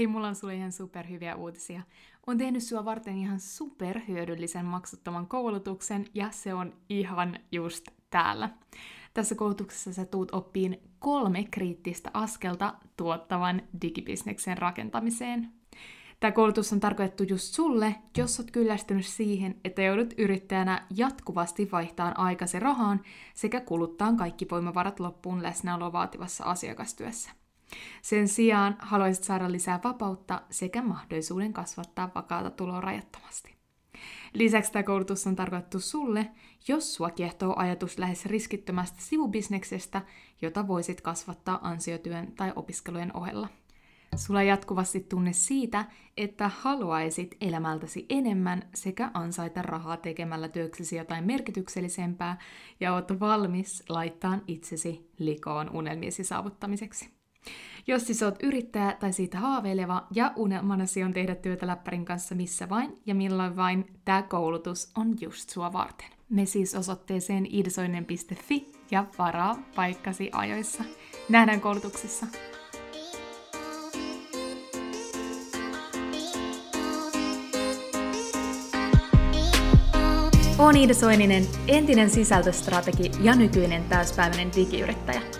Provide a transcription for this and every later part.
Hei, mulla on sulle ihan superhyviä uutisia. On tehnyt sua varten ihan superhyödyllisen maksuttoman koulutuksen ja se on ihan just täällä. Tässä koulutuksessa sä tuut oppiin kolme kriittistä askelta tuottavan digibisneksen rakentamiseen. Tämä koulutus on tarkoitettu just sulle, jos oot kyllästynyt siihen, että joudut yrittäjänä jatkuvasti vaihtaa aikasi rahaan sekä kuluttaa kaikki voimavarat loppuun läsnäoloa vaativassa asiakastyössä. Sen sijaan haluaisit saada lisää vapautta sekä mahdollisuuden kasvattaa vakaata tuloa rajattomasti. Lisäksi tämä koulutus on tarkoitettu sulle, jos sua kiehtoo ajatus lähes riskittömästä sivubisneksestä, jota voisit kasvattaa ansiotyön tai opiskelujen ohella. Sulla jatkuvasti tunne siitä, että haluaisit elämältäsi enemmän sekä ansaita rahaa tekemällä työksesi jotain merkityksellisempää ja oot valmis laittaa itsesi likoon unelmiesi saavuttamiseksi. Jos siis oot yrittäjä tai siitä haaveileva ja unelmanasi on tehdä työtä läppärin kanssa missä vain ja milloin vain, tämä koulutus on just sua varten. Me siis osoitteeseen idsoinen.fi ja varaa paikkasi ajoissa. Nähdään koulutuksessa! Olen Iida Soininen, entinen sisältöstrategi ja nykyinen täyspäiväinen digiyrittäjä –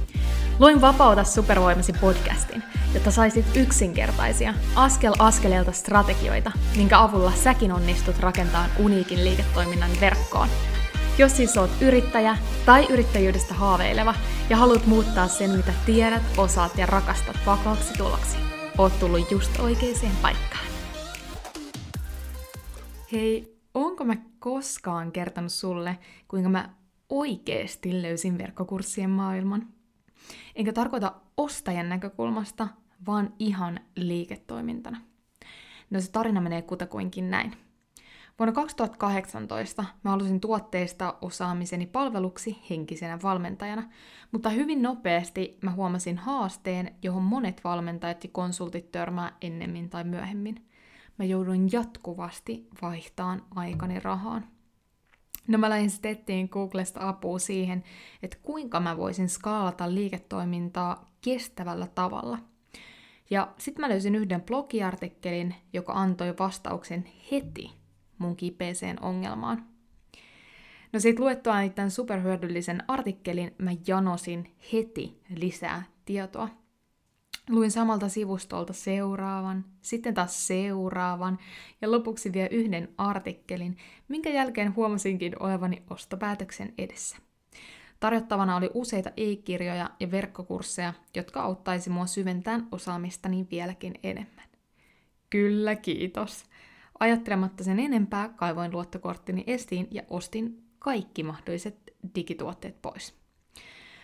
Luin Vapauta supervoimasi podcastin, jotta saisit yksinkertaisia, askel askeleelta strategioita, minkä avulla säkin onnistut rakentamaan uniikin liiketoiminnan verkkoon. Jos siis oot yrittäjä tai yrittäjyydestä haaveileva ja haluat muuttaa sen, mitä tiedät, osaat ja rakastat vakaaksi tuloksi, oot tullut just oikeaan paikkaan. Hei, onko mä koskaan kertonut sulle, kuinka mä oikeesti löysin verkkokurssien maailman? Enkä tarkoita ostajan näkökulmasta, vaan ihan liiketoimintana. No se tarina menee kutakuinkin näin. Vuonna 2018 mä halusin tuotteista osaamiseni palveluksi henkisenä valmentajana, mutta hyvin nopeasti mä huomasin haasteen, johon monet valmentajat ja konsultit törmää ennemmin tai myöhemmin. Mä jouduin jatkuvasti vaihtaan aikani rahaan. No mä lähdin sitten Googlesta apua siihen, että kuinka mä voisin skaalata liiketoimintaa kestävällä tavalla. Ja sitten mä löysin yhden blogiartikkelin, joka antoi vastauksen heti mun kipeeseen ongelmaan. No sit luettua tämän superhyödyllisen artikkelin mä janosin heti lisää tietoa. Luin samalta sivustolta seuraavan, sitten taas seuraavan ja lopuksi vielä yhden artikkelin, minkä jälkeen huomasinkin olevani ostopäätöksen edessä. Tarjottavana oli useita e-kirjoja ja verkkokursseja, jotka auttaisi mua syventämään osaamistani vieläkin enemmän. Kyllä, kiitos. Ajattelematta sen enempää kaivoin luottokorttini estiin ja ostin kaikki mahdolliset digituotteet pois.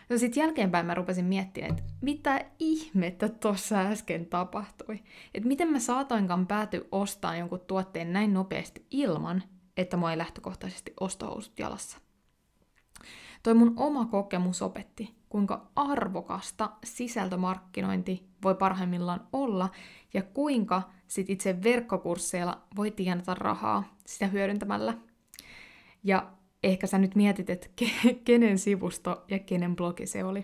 No sitten jälkeenpäin mä rupesin miettimään, että mitä ihmettä tuossa äsken tapahtui. Että miten mä saatoinkaan pääty ostaa jonkun tuotteen näin nopeasti ilman, että mua ei lähtökohtaisesti ostohousut jalassa. Toi mun oma kokemus opetti, kuinka arvokasta sisältömarkkinointi voi parhaimmillaan olla ja kuinka sit itse verkkokursseilla voi tienata rahaa sitä hyödyntämällä. Ja ehkä sä nyt mietit, että ke- kenen sivusto ja kenen blogi se oli.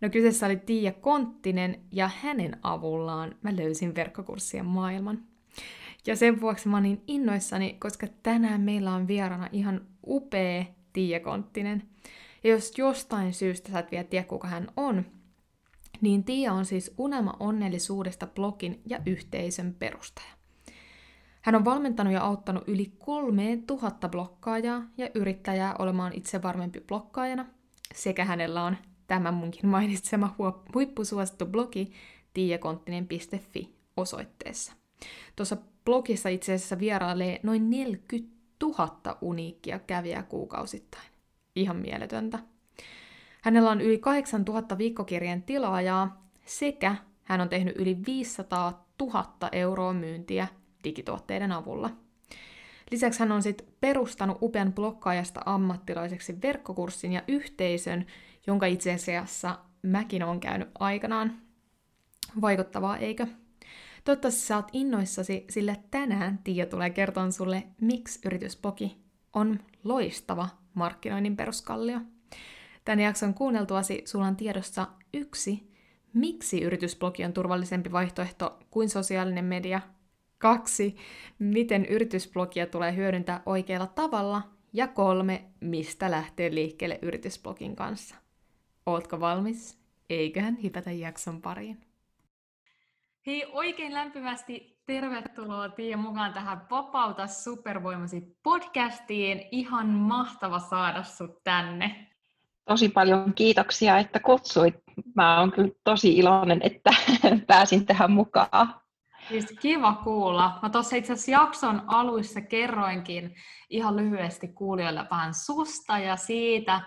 No kyseessä oli Tiia Konttinen ja hänen avullaan mä löysin verkkokurssien maailman. Ja sen vuoksi mä oon niin innoissani, koska tänään meillä on vieraana ihan upea Tiia Konttinen. Ja jos jostain syystä sä et vielä tiedä, kuka hän on, niin Tiia on siis Unelma onnellisuudesta blogin ja yhteisön perustaja. Hän on valmentanut ja auttanut yli 3000 blokkaajaa ja yrittäjää olemaan itse varmempi blokkaajana, sekä hänellä on tämä munkin mainitsema huippusuosittu blogi tiiakonttinen.fi osoitteessa. Tuossa blogissa itse asiassa vierailee noin 40 000 uniikkia kävijää kuukausittain. Ihan mieletöntä. Hänellä on yli 8000 viikkokirjeen tilaajaa sekä hän on tehnyt yli 500 000 euroa myyntiä digituotteiden avulla. Lisäksi hän on sitten perustanut upean blokkaajasta ammattilaiseksi verkkokurssin ja yhteisön, jonka itse asiassa mäkin olen käynyt aikanaan. Vaikuttavaa, eikö? Toivottavasti sä oot innoissasi, sillä tänään Tiia tulee kertomaan sulle, miksi yrityspoki on loistava markkinoinnin peruskallio. Tän jakson kuunneltuasi sulla on tiedossa yksi, miksi yritysblogi on turvallisempi vaihtoehto kuin sosiaalinen media. Kaksi, miten yritysblogia tulee hyödyntää oikealla tavalla. Ja kolme, mistä lähtee liikkeelle yritysblogin kanssa. Ootko valmis? Eiköhän hypätä jakson pariin. Hei, oikein lämpimästi tervetuloa Tiia mukaan tähän Vapauta supervoimasi podcastiin. Ihan mahtava saada sut tänne. Tosi paljon kiitoksia, että kutsuit. Mä oon kyllä tosi iloinen, että pääsin tähän mukaan. Siis kiva kuulla. Mä tuossa itse asiassa jakson aluissa kerroinkin ihan lyhyesti kuulijoille vähän susta ja siitä,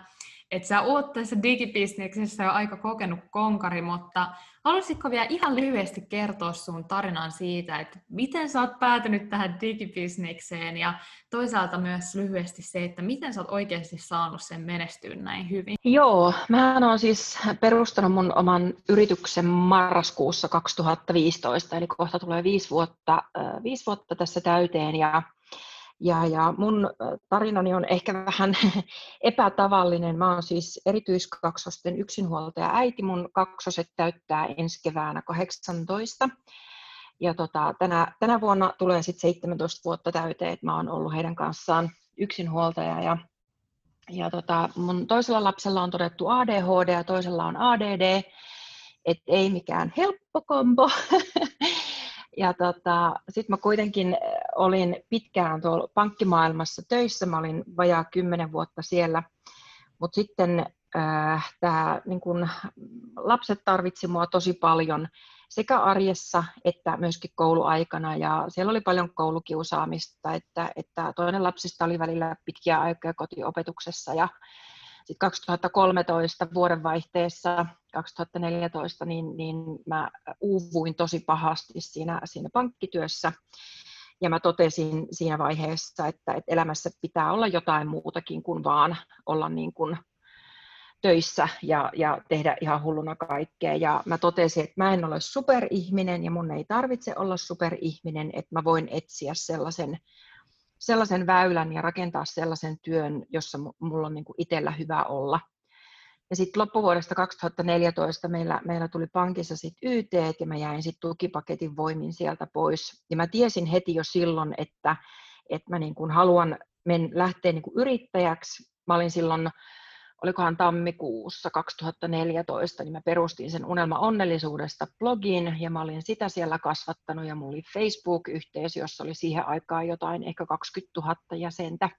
että sä oot tässä digibisneksessä jo aika kokenut konkari, mutta haluaisitko vielä ihan lyhyesti kertoa sun tarinan siitä, että miten sä oot päätynyt tähän digibisnekseen ja toisaalta myös lyhyesti se, että miten sä oot oikeasti saanut sen menestyä näin hyvin? Joo, mä oon siis perustanut mun oman yrityksen marraskuussa 2015, eli kohta tulee viisi vuotta, viisi vuotta tässä täyteen ja ja, ja mun tarinani on ehkä vähän epätavallinen. Mä oon siis erityiskaksosten yksinhuoltaja äiti. Mun kaksoset täyttää ensi keväänä 18. Ja tota, tänä, tänä vuonna tulee sitten 17 vuotta täyteen, että mä oon ollut heidän kanssaan yksinhuoltaja. Ja, ja tota, mun toisella lapsella on todettu ADHD ja toisella on ADD. että ei mikään helppo kombo. Ja tota, sitten mä kuitenkin äh, olin pitkään tuolla pankkimaailmassa töissä, mä olin vajaa kymmenen vuotta siellä, mutta sitten äh, tää, niin kun, lapset tarvitsi mua tosi paljon sekä arjessa että myöskin kouluaikana. Ja siellä oli paljon koulukiusaamista, että, että toinen lapsista oli välillä pitkiä aikoja kotiopetuksessa ja sitten 2013 vuodenvaihteessa 2014, niin, niin mä uuvuin tosi pahasti siinä, siinä pankkityössä. Ja mä totesin siinä vaiheessa, että, että elämässä pitää olla jotain muutakin kuin vaan olla niin kuin töissä ja, ja tehdä ihan hulluna kaikkea. Ja mä totesin, että mä en ole superihminen ja mun ei tarvitse olla superihminen, että mä voin etsiä sellaisen sellaisen väylän ja rakentaa sellaisen työn, jossa mulla on niin kuin itsellä hyvä olla. Ja sitten loppuvuodesta 2014 meillä, meillä tuli pankissa sit YT ja mä jäin sitten tukipaketin voimin sieltä pois. Ja mä tiesin heti jo silloin, että, että mä niin kuin haluan men, lähteä niin kuin yrittäjäksi. Mä olin silloin olikohan tammikuussa 2014, niin mä perustin sen Unelma onnellisuudesta blogin ja mä olin sitä siellä kasvattanut ja mulla oli Facebook-yhteisö, jossa oli siihen aikaan jotain ehkä 20 000 jäsentä.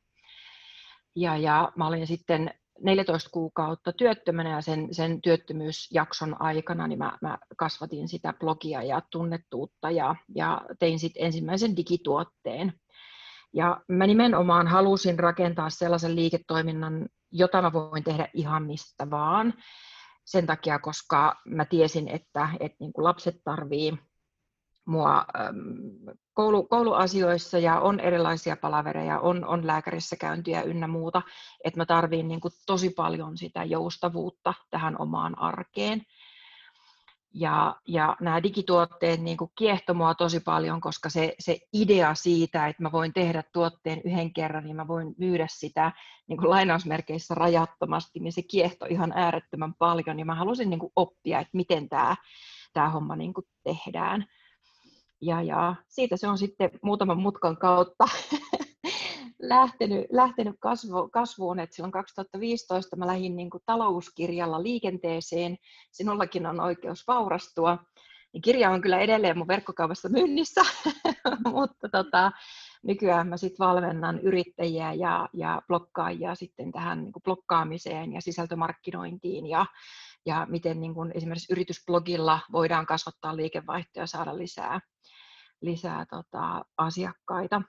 Ja, ja mä olin sitten 14 kuukautta työttömänä ja sen, sen työttömyysjakson aikana niin mä, mä kasvatin sitä blogia ja tunnettuutta ja, ja tein sitten ensimmäisen digituotteen. Ja mä nimenomaan halusin rakentaa sellaisen liiketoiminnan, jota mä voin tehdä ihan mistä vaan. Sen takia, koska mä tiesin, että, että niin kuin lapset tarvii mua koulu, kouluasioissa ja on erilaisia palavereja, on, on lääkärissä käyntiä ynnä muuta, että mä tarviin niin kuin tosi paljon sitä joustavuutta tähän omaan arkeen. Ja, ja nämä digituotteet niin kuin kiehto mua tosi paljon, koska se, se idea siitä, että mä voin tehdä tuotteen yhden kerran, niin mä voin myydä sitä niin kuin lainausmerkeissä rajattomasti, niin se kiehto ihan äärettömän paljon. Ja mä halusin niin kuin oppia, että miten tämä, tämä homma niin kuin tehdään. Ja, ja siitä se on sitten muutaman mutkan kautta lähtenyt, lähtenyt kasvu, kasvuun, että silloin 2015 mä lähdin niin kuin talouskirjalla liikenteeseen, sinullakin on oikeus vaurastua, niin kirja on kyllä edelleen mun verkkokaupassa myynnissä, mutta tota, nykyään mä sitten valmennan yrittäjiä ja, ja blokkaajia sitten tähän niin kuin blokkaamiseen ja sisältömarkkinointiin ja, ja miten niin kuin esimerkiksi yritysblogilla voidaan kasvattaa liikevaihtoa ja saada lisää, lisää tota, asiakkaita.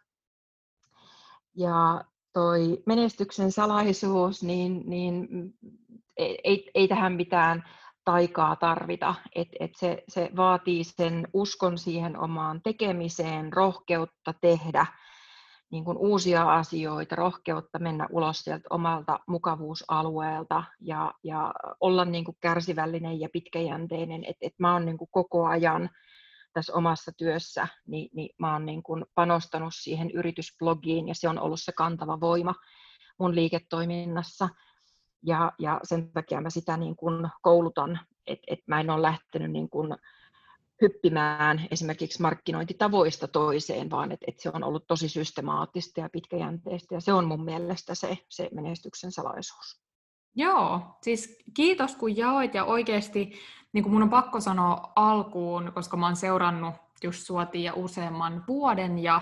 Ja toi menestyksen salaisuus, niin, niin ei, ei tähän mitään taikaa tarvita. Et, et se, se vaatii sen uskon siihen omaan tekemiseen, rohkeutta tehdä niin kuin uusia asioita, rohkeutta mennä ulos sieltä omalta mukavuusalueelta ja, ja olla niin kuin kärsivällinen ja pitkäjänteinen, että et mä oon niin kuin koko ajan tässä omassa työssä, niin, niin mä oon niin kuin panostanut siihen yritysblogiin ja se on ollut se kantava voima mun liiketoiminnassa. Ja, ja sen takia mä sitä niin kuin koulutan, että et mä en ole lähtenyt niin kuin hyppimään esimerkiksi markkinointitavoista toiseen, vaan että et se on ollut tosi systemaattista ja pitkäjänteistä ja se on mun mielestä se, se menestyksen salaisuus. Joo, siis kiitos kun jaoit ja oikeasti niin kuin mun on pakko sanoa alkuun, koska mä oon seurannut just suotia useamman vuoden ja,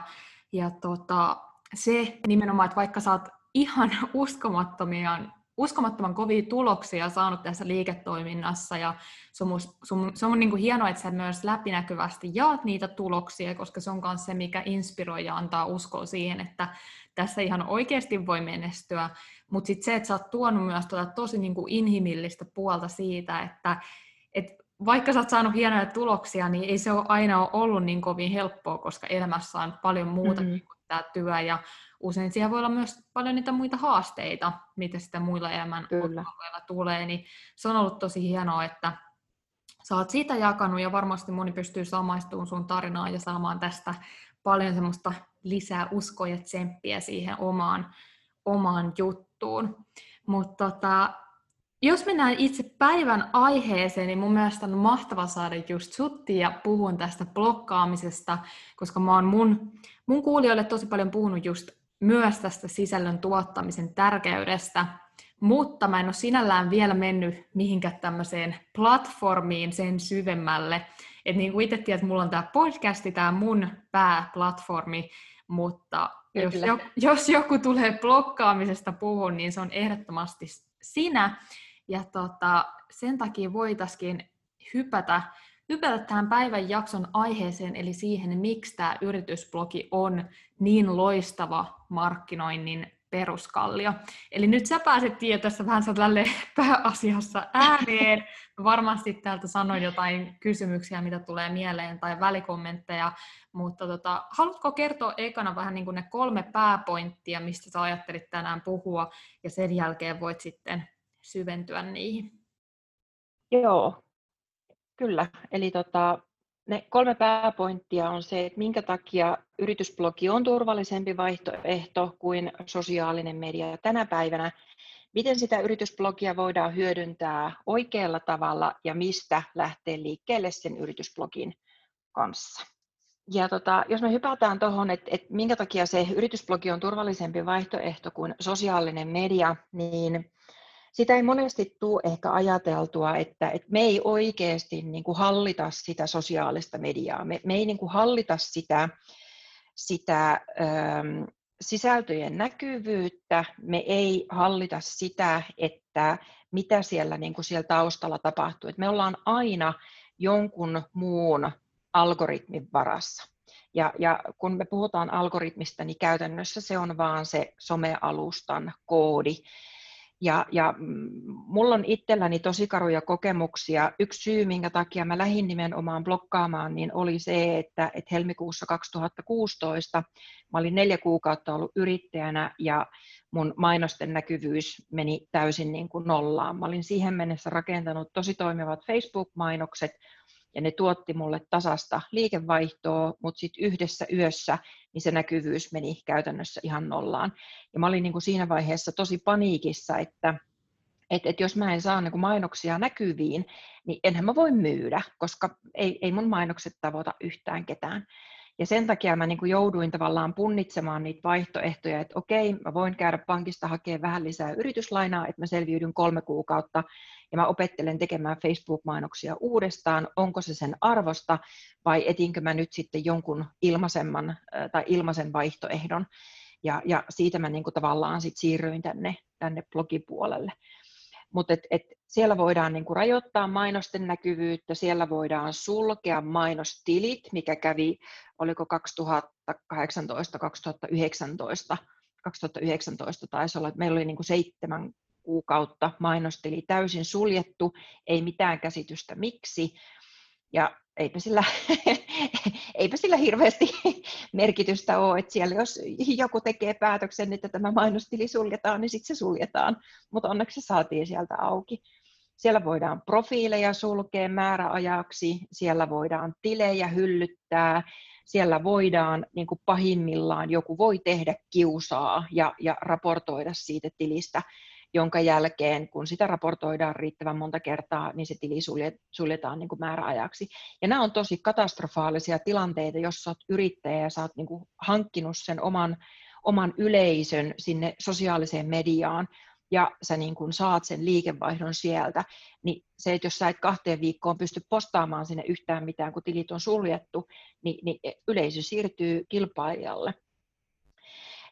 ja tota, se nimenomaan, että vaikka sä oot ihan uskomattomia uskomattoman kovia tuloksia saanut tässä liiketoiminnassa ja se on, mus, se on, se on niin kuin hienoa, että sä myös läpinäkyvästi jaat niitä tuloksia, koska se on myös se, mikä inspiroi ja antaa uskoa siihen, että tässä ihan oikeasti voi menestyä, mutta sitten se, että sä oot tuonut myös tuota tosi niin kuin inhimillistä puolta siitä, että et vaikka sä oot saanut hienoja tuloksia, niin ei se ole aina ole ollut niin kovin helppoa, koska elämässä on paljon muuta mm-hmm. kuin tämä työ ja usein siellä voi olla myös paljon niitä muita haasteita, mitä sitä muilla elämän alueilla tulee, niin se on ollut tosi hienoa, että sä oot siitä jakanut ja varmasti moni pystyy samaistumaan sun tarinaan ja saamaan tästä paljon semmoista lisää uskoa ja tsemppiä siihen omaan, omaan juttuun. Mutta tota, jos mennään itse päivän aiheeseen, niin mun mielestä on mahtava saada just sutti ja puhun tästä blokkaamisesta, koska mä oon mun, mun kuulijoille tosi paljon puhunut just myös tästä sisällön tuottamisen tärkeydestä, mutta mä en ole sinällään vielä mennyt mihinkään tämmöiseen platformiin sen syvemmälle. Et niin kuin itse tiedät, että mulla on tämä podcasti, tämä mun pääplatformi, mutta jos, jo, jos joku tulee blokkaamisesta puhun, niin se on ehdottomasti sinä. Ja tota, sen takia voitaisiin hypätä, hypätä tähän päivän jakson aiheeseen, eli siihen, miksi tämä yritysblogi on niin loistava markkinoinnin peruskallio. Eli nyt sä pääset tietoissa vähän tälle pääasiassa ääneen. Varmasti täältä sanoin jotain kysymyksiä, mitä tulee mieleen, tai välikommentteja, mutta tota, haluatko kertoa ekana vähän niin kuin ne kolme pääpointtia, mistä sä ajattelit tänään puhua, ja sen jälkeen voit sitten syventyä niihin. Joo, kyllä. Eli tota, ne kolme pääpointtia on se, että minkä takia yritysblogi on turvallisempi vaihtoehto kuin sosiaalinen media tänä päivänä, miten sitä yritysblogia voidaan hyödyntää oikealla tavalla ja mistä lähtee liikkeelle sen yritysblogin kanssa. Ja tota, jos me hypätään tuohon, että, että minkä takia se yritysblogi on turvallisempi vaihtoehto kuin sosiaalinen media, niin sitä ei monesti tule ehkä ajateltua, että, että me ei oikeasti niin kuin hallita sitä sosiaalista mediaa. Me, me ei niin kuin hallita sitä, sitä ähm, sisältöjen näkyvyyttä, me ei hallita sitä, että mitä siellä, niin kuin siellä taustalla tapahtuu. Et me ollaan aina jonkun muun algoritmin varassa. Ja, ja kun me puhutaan algoritmista, niin käytännössä se on vaan se somealustan koodi, ja, ja mm, mulla on itselläni tosi karuja kokemuksia. Yksi syy, minkä takia mä lähdin nimenomaan blokkaamaan, niin oli se, että, että helmikuussa 2016 mä olin neljä kuukautta ollut yrittäjänä ja mun mainosten näkyvyys meni täysin niin kuin nollaan. Mä olin siihen mennessä rakentanut tosi toimivat Facebook-mainokset, ja ne tuotti mulle tasasta liikevaihtoa, mutta sitten yhdessä yössä niin se näkyvyys meni käytännössä ihan nollaan. Ja mä olin niin kuin siinä vaiheessa tosi paniikissa, että et, et jos mä en saa niin mainoksia näkyviin, niin enhän mä voi myydä, koska ei, ei mun mainokset tavoita yhtään ketään. Ja sen takia mä niin kuin jouduin tavallaan punnitsemaan niitä vaihtoehtoja, että okei, mä voin käydä pankista hakemaan vähän lisää yrityslainaa, että mä selviydyn kolme kuukautta ja mä opettelen tekemään Facebook-mainoksia uudestaan, onko se sen arvosta vai etinkö mä nyt sitten jonkun ilmaisemman tai ilmaisen vaihtoehdon. Ja, ja siitä mä niin kuin tavallaan sit siirryin tänne, tänne blogipuolelle. Mutta et, et siellä voidaan niinku rajoittaa mainosten näkyvyyttä, siellä voidaan sulkea mainostilit, mikä kävi, oliko 2018, 2019, 2019 taisi olla, että meillä oli niinku seitsemän kuukautta mainostili täysin suljettu, ei mitään käsitystä miksi. Ja eipä sillä, eipä sillä hirveästi merkitystä ole, että siellä jos joku tekee päätöksen, että tämä mainostili suljetaan, niin sitten se suljetaan, mutta onneksi se saatiin sieltä auki. Siellä voidaan profiileja sulkea määräajaksi, siellä voidaan tilejä hyllyttää, siellä voidaan niin kuin pahimmillaan joku voi tehdä kiusaa ja, ja raportoida siitä tilistä jonka jälkeen, kun sitä raportoidaan riittävän monta kertaa, niin se tili suljetaan niin kuin määräajaksi. Ja nämä on tosi katastrofaalisia tilanteita, jos olet yrittäjä ja sä oot niin kuin hankkinut sen oman, oman yleisön sinne sosiaaliseen mediaan, ja sä niin kun saat sen liikevaihdon sieltä, niin se, että jos sä et kahteen viikkoon pysty postaamaan sinne yhtään mitään, kun tilit on suljettu, niin, niin yleisö siirtyy kilpailijalle.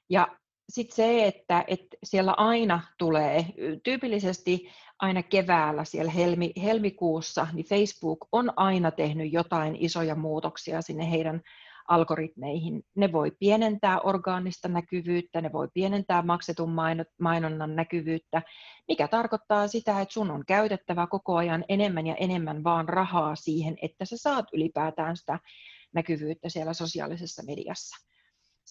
Ja sitten se, että, että siellä aina tulee, tyypillisesti aina keväällä siellä helmi, helmikuussa, niin Facebook on aina tehnyt jotain isoja muutoksia sinne heidän algoritmeihin. Ne voi pienentää orgaanista näkyvyyttä, ne voi pienentää maksetun mainonnan näkyvyyttä, mikä tarkoittaa sitä, että sun on käytettävä koko ajan enemmän ja enemmän vaan rahaa siihen, että sä saat ylipäätään sitä näkyvyyttä siellä sosiaalisessa mediassa.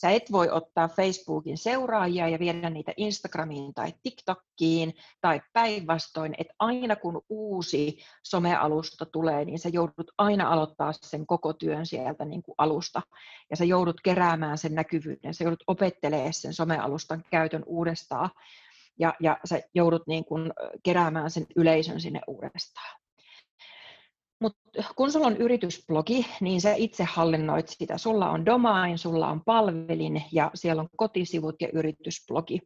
Sä et voi ottaa Facebookin seuraajia ja viedä niitä Instagramiin tai TikTokkiin tai päinvastoin, että aina kun uusi somealusta tulee, niin sä joudut aina aloittaa sen koko työn sieltä niin kuin alusta ja sä joudut keräämään sen näkyvyyden, sä joudut opettelemaan sen somealustan käytön uudestaan ja, ja sä joudut niin kuin keräämään sen yleisön sinne uudestaan. Mutta kun sulla on yritysblogi, niin sä itse hallinnoit sitä. Sulla on domain, sulla on palvelin ja siellä on kotisivut ja yritysblogi.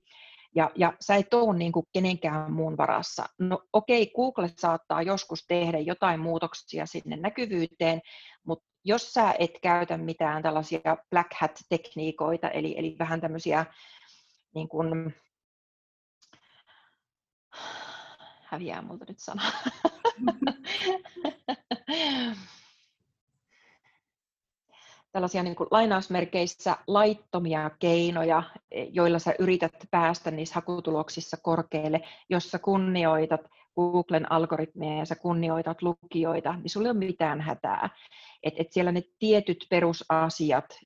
Ja, ja sä et ole niin kuin kenenkään muun varassa. No okei, okay, Google saattaa joskus tehdä jotain muutoksia sinne näkyvyyteen, mutta jos sä et käytä mitään tällaisia black hat-tekniikoita, eli, eli vähän tämmöisiä niin kuin, häviää multa nyt sana. tällaisia niin kuin lainausmerkeissä laittomia keinoja, joilla sä yrität päästä niissä hakutuloksissa korkealle, jos sä kunnioitat Googlen algoritmeja ja sä kunnioitat lukijoita, niin sulla ei ole mitään hätää. Et, et siellä ne tietyt perusasiat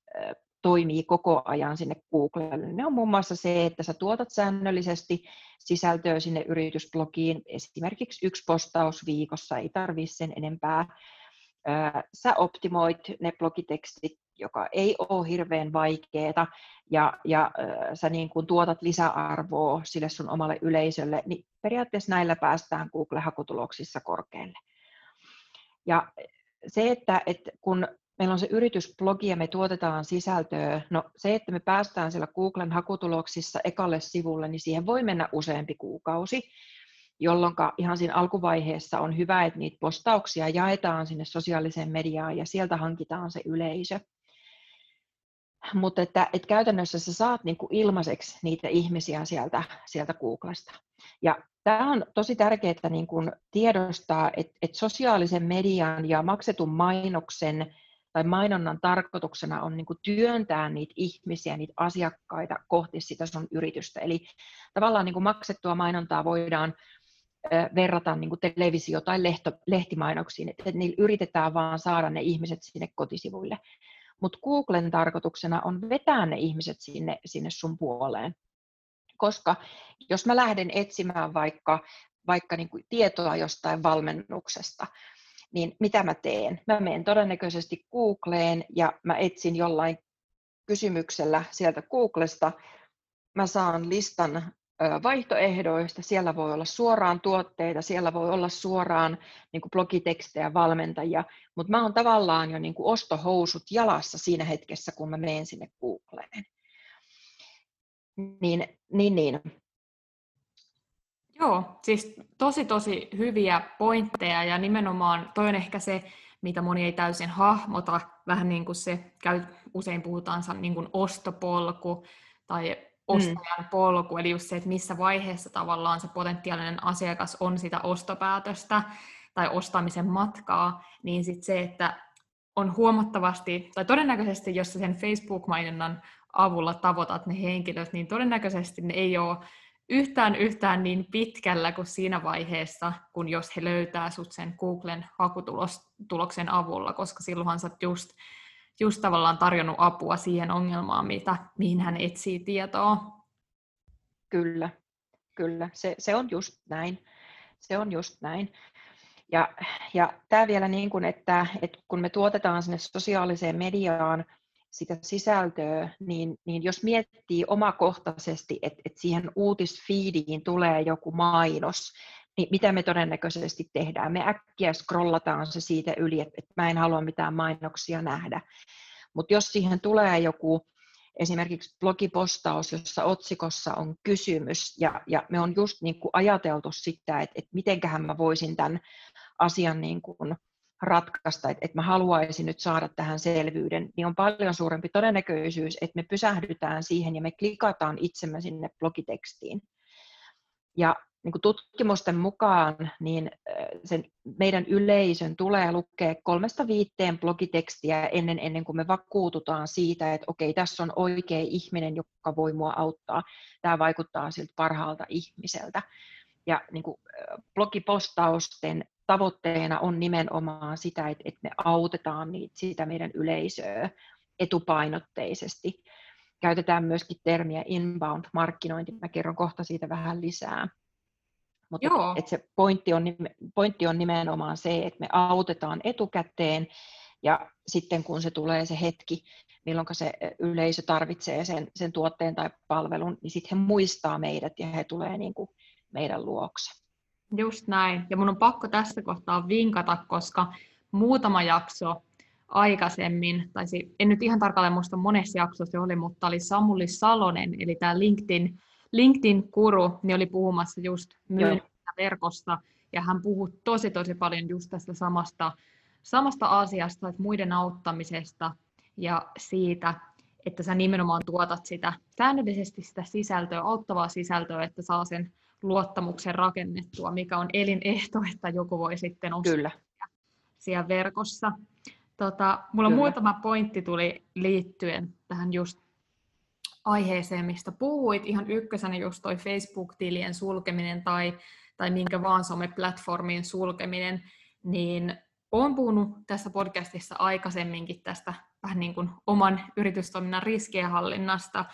toimii koko ajan sinne Googlelle. Ne on muun muassa se, että sä tuotat säännöllisesti sisältöä sinne yritysblogiin, esimerkiksi yksi postaus viikossa, ei tarvitse sen enempää. Sä optimoit ne blogitekstit, joka ei ole hirveän vaikeaa, ja, ja sä niin kun tuotat lisäarvoa sille sun omalle yleisölle, niin periaatteessa näillä päästään Google-hakutuloksissa korkealle. Ja se, että, että kun meillä on se yritysblogi ja me tuotetaan sisältöä. No se, että me päästään siellä Googlen hakutuloksissa ekalle sivulle, niin siihen voi mennä useampi kuukausi, jolloin ihan siinä alkuvaiheessa on hyvä, että niitä postauksia jaetaan sinne sosiaaliseen mediaan ja sieltä hankitaan se yleisö. Mutta että, että käytännössä sä saat niinku ilmaiseksi niitä ihmisiä sieltä, sieltä Googlesta. Ja tämä on tosi tärkeää niin kun tiedostaa, että, että sosiaalisen median ja maksetun mainoksen tai mainonnan tarkoituksena on niin kuin työntää niitä ihmisiä, niitä asiakkaita kohti sitä sun yritystä. Eli tavallaan niin kuin maksettua mainontaa voidaan verrata niin kuin televisio- tai lehto, lehtimainoksiin, että niillä yritetään vaan saada ne ihmiset sinne kotisivuille. Mutta Googlen tarkoituksena on vetää ne ihmiset sinne, sinne sun puoleen. Koska jos mä lähden etsimään vaikka, vaikka niin kuin tietoa jostain valmennuksesta, niin mitä mä teen? Mä menen todennäköisesti Googleen ja mä etsin jollain kysymyksellä sieltä Googlesta. Mä saan listan vaihtoehdoista, siellä voi olla suoraan tuotteita, siellä voi olla suoraan niin kuin blogitekstejä, valmentajia, mutta mä oon tavallaan jo niin kuin ostohousut jalassa siinä hetkessä, kun mä menen sinne Googleen. Niin, niin, niin. Joo, siis tosi tosi hyviä pointteja ja nimenomaan toi on ehkä se, mitä moni ei täysin hahmota, vähän niin kuin se, käy, usein puhutaan niin kuin ostopolku tai ostajan mm. polku, eli just se, että missä vaiheessa tavallaan se potentiaalinen asiakas on sitä ostopäätöstä tai ostamisen matkaa, niin sitten se, että on huomattavasti, tai todennäköisesti, jos sen Facebook-mainonnan avulla tavoitat ne henkilöt, niin todennäköisesti ne ei ole yhtään yhtään niin pitkällä kuin siinä vaiheessa, kun jos he löytää sut sen Googlen hakutuloksen avulla, koska silloinhan sä just, just tavallaan tarjonnut apua siihen ongelmaan, mitä, mihin hän etsii tietoa. Kyllä, kyllä. Se, se on just näin. Se on just näin. Ja, ja tämä vielä niin kuin, että, että kun me tuotetaan sinne sosiaaliseen mediaan sitä sisältöä, niin, niin jos miettii omakohtaisesti, että, että siihen uutisfiidiin tulee joku mainos, niin mitä me todennäköisesti tehdään? Me äkkiä scrollataan se siitä yli, että, että mä en halua mitään mainoksia nähdä. Mutta jos siihen tulee joku esimerkiksi blogipostaus, jossa otsikossa on kysymys, ja, ja me on just niin kuin ajateltu sitä, että, että mitenköhän mä voisin tämän asian niin kuin ratkaista, että, että mä haluaisin nyt saada tähän selvyyden, niin on paljon suurempi todennäköisyys, että me pysähdytään siihen ja me klikataan itsemme sinne blogitekstiin. Ja niin kuin tutkimusten mukaan niin sen meidän yleisön tulee lukea kolmesta viitteen blogitekstiä ennen, ennen kuin me vakuututaan siitä, että okei, tässä on oikea ihminen, joka voi mua auttaa. Tämä vaikuttaa siltä parhaalta ihmiseltä. Ja niin kuin blogipostausten tavoitteena on nimenomaan sitä, että, että me autetaan niitä, sitä meidän yleisöä etupainotteisesti. Käytetään myöskin termiä inbound-markkinointi, mä kerron kohta siitä vähän lisää. Mutta et, et se pointti on, pointti on nimenomaan se, että me autetaan etukäteen ja sitten kun se tulee se hetki, milloin se yleisö tarvitsee sen, sen tuotteen tai palvelun, niin sitten he muistaa meidät ja he tulee niin kuin meidän luokse. Just näin. Ja mun on pakko tässä kohtaa vinkata, koska muutama jakso aikaisemmin, tai en nyt ihan tarkalleen muista monessa jaksossa se oli, mutta oli Samuli Salonen, eli tämä LinkedIn, LinkedIn-kuru, niin oli puhumassa just myynnistä verkosta, ja hän puhui tosi tosi paljon just tästä samasta, samasta asiasta, että muiden auttamisesta ja siitä, että sä nimenomaan tuotat sitä säännöllisesti sitä sisältöä, auttavaa sisältöä, että saa sen luottamuksen rakennettua, mikä on elinehto, että joku voi sitten ostaa Kyllä. siellä verkossa. Tota, mulla Kyllä. muutama pointti tuli liittyen tähän just aiheeseen, mistä puhuit. Ihan ykkösenä just toi Facebook-tilien sulkeminen tai, tai minkä vaan some-platformin sulkeminen, niin olen puhunut tässä podcastissa aikaisemminkin tästä vähän niin kuin oman yritystoiminnan riskienhallinnasta,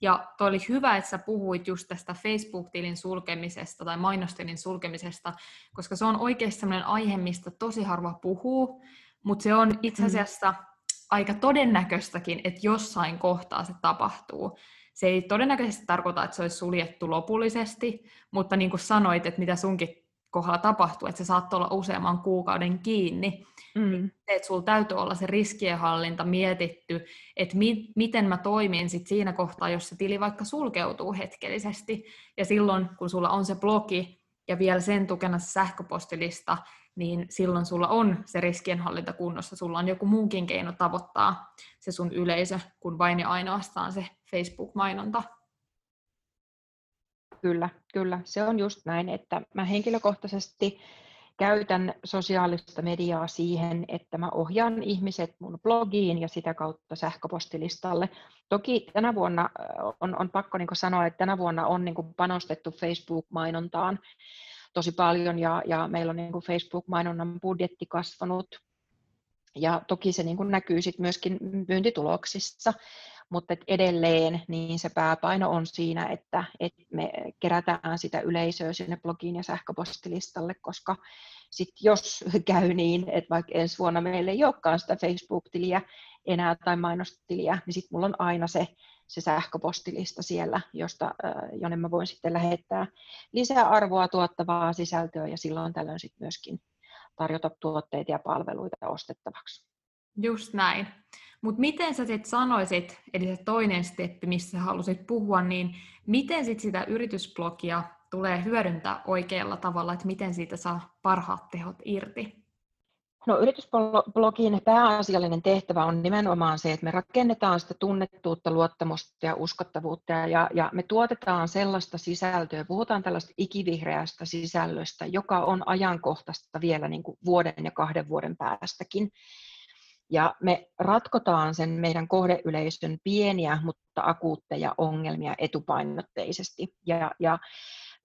ja toi oli hyvä, että sä puhuit just tästä Facebook-tilin sulkemisesta tai mainostilin sulkemisesta, koska se on oikeasti sellainen aihe, mistä tosi harva puhuu, mutta se on itse mm. asiassa mm. aika todennäköistäkin, että jossain kohtaa se tapahtuu. Se ei todennäköisesti tarkoita, että se olisi suljettu lopullisesti, mutta niin kuin sanoit, että mitä sunkin kohdalla tapahtuu, että se saattaa olla useamman kuukauden kiinni, mm. että sulla täytyy olla se riskienhallinta mietitty, että mi- miten mä toimin sit siinä kohtaa, jos se tili vaikka sulkeutuu hetkellisesti, ja silloin kun sulla on se blogi ja vielä sen tukena se sähköpostilista, niin silloin sulla on se riskienhallinta kunnossa, sulla on joku muukin keino tavoittaa se sun yleisö, kuin vain ja ainoastaan se Facebook-mainonta. Kyllä, kyllä. Se on just näin, että mä henkilökohtaisesti käytän sosiaalista mediaa siihen, että mä ohjaan ihmiset mun blogiin ja sitä kautta sähköpostilistalle. Toki tänä vuonna on, on pakko niin sanoa, että tänä vuonna on niin panostettu Facebook-mainontaan tosi paljon ja, ja meillä on niin Facebook-mainonnan budjetti kasvanut. Ja toki se niin näkyy sit myöskin myyntituloksissa, mutta et edelleen niin se pääpaino on siinä, että, että me kerätään sitä yleisöä sinne blogiin ja sähköpostilistalle, koska sit jos käy niin, että vaikka ensi vuonna meillä ei olekaan sitä Facebook-tiliä enää tai mainostiliä, niin sitten mulla on aina se, se sähköpostilista siellä, josta, jonne mä voin sitten lähettää lisää arvoa tuottavaa sisältöä ja silloin tällöin sitten myöskin tarjota tuotteita ja palveluita ostettavaksi. Just näin. Mutta miten sä sitten sanoisit, eli se toinen steppi, missä halusit puhua, niin miten sit sitä yritysblogia tulee hyödyntää oikealla tavalla, että miten siitä saa parhaat tehot irti? No, yritysblogin pääasiallinen tehtävä on nimenomaan se, että me rakennetaan sitä tunnettuutta, luottamusta ja uskottavuutta ja, ja me tuotetaan sellaista sisältöä, puhutaan tällaista ikivihreästä sisällöstä, joka on ajankohtaista vielä niin kuin vuoden ja kahden vuoden päästäkin. Ja me ratkotaan sen meidän kohdeyleisön pieniä, mutta akuutteja ongelmia etupainotteisesti. Ja, ja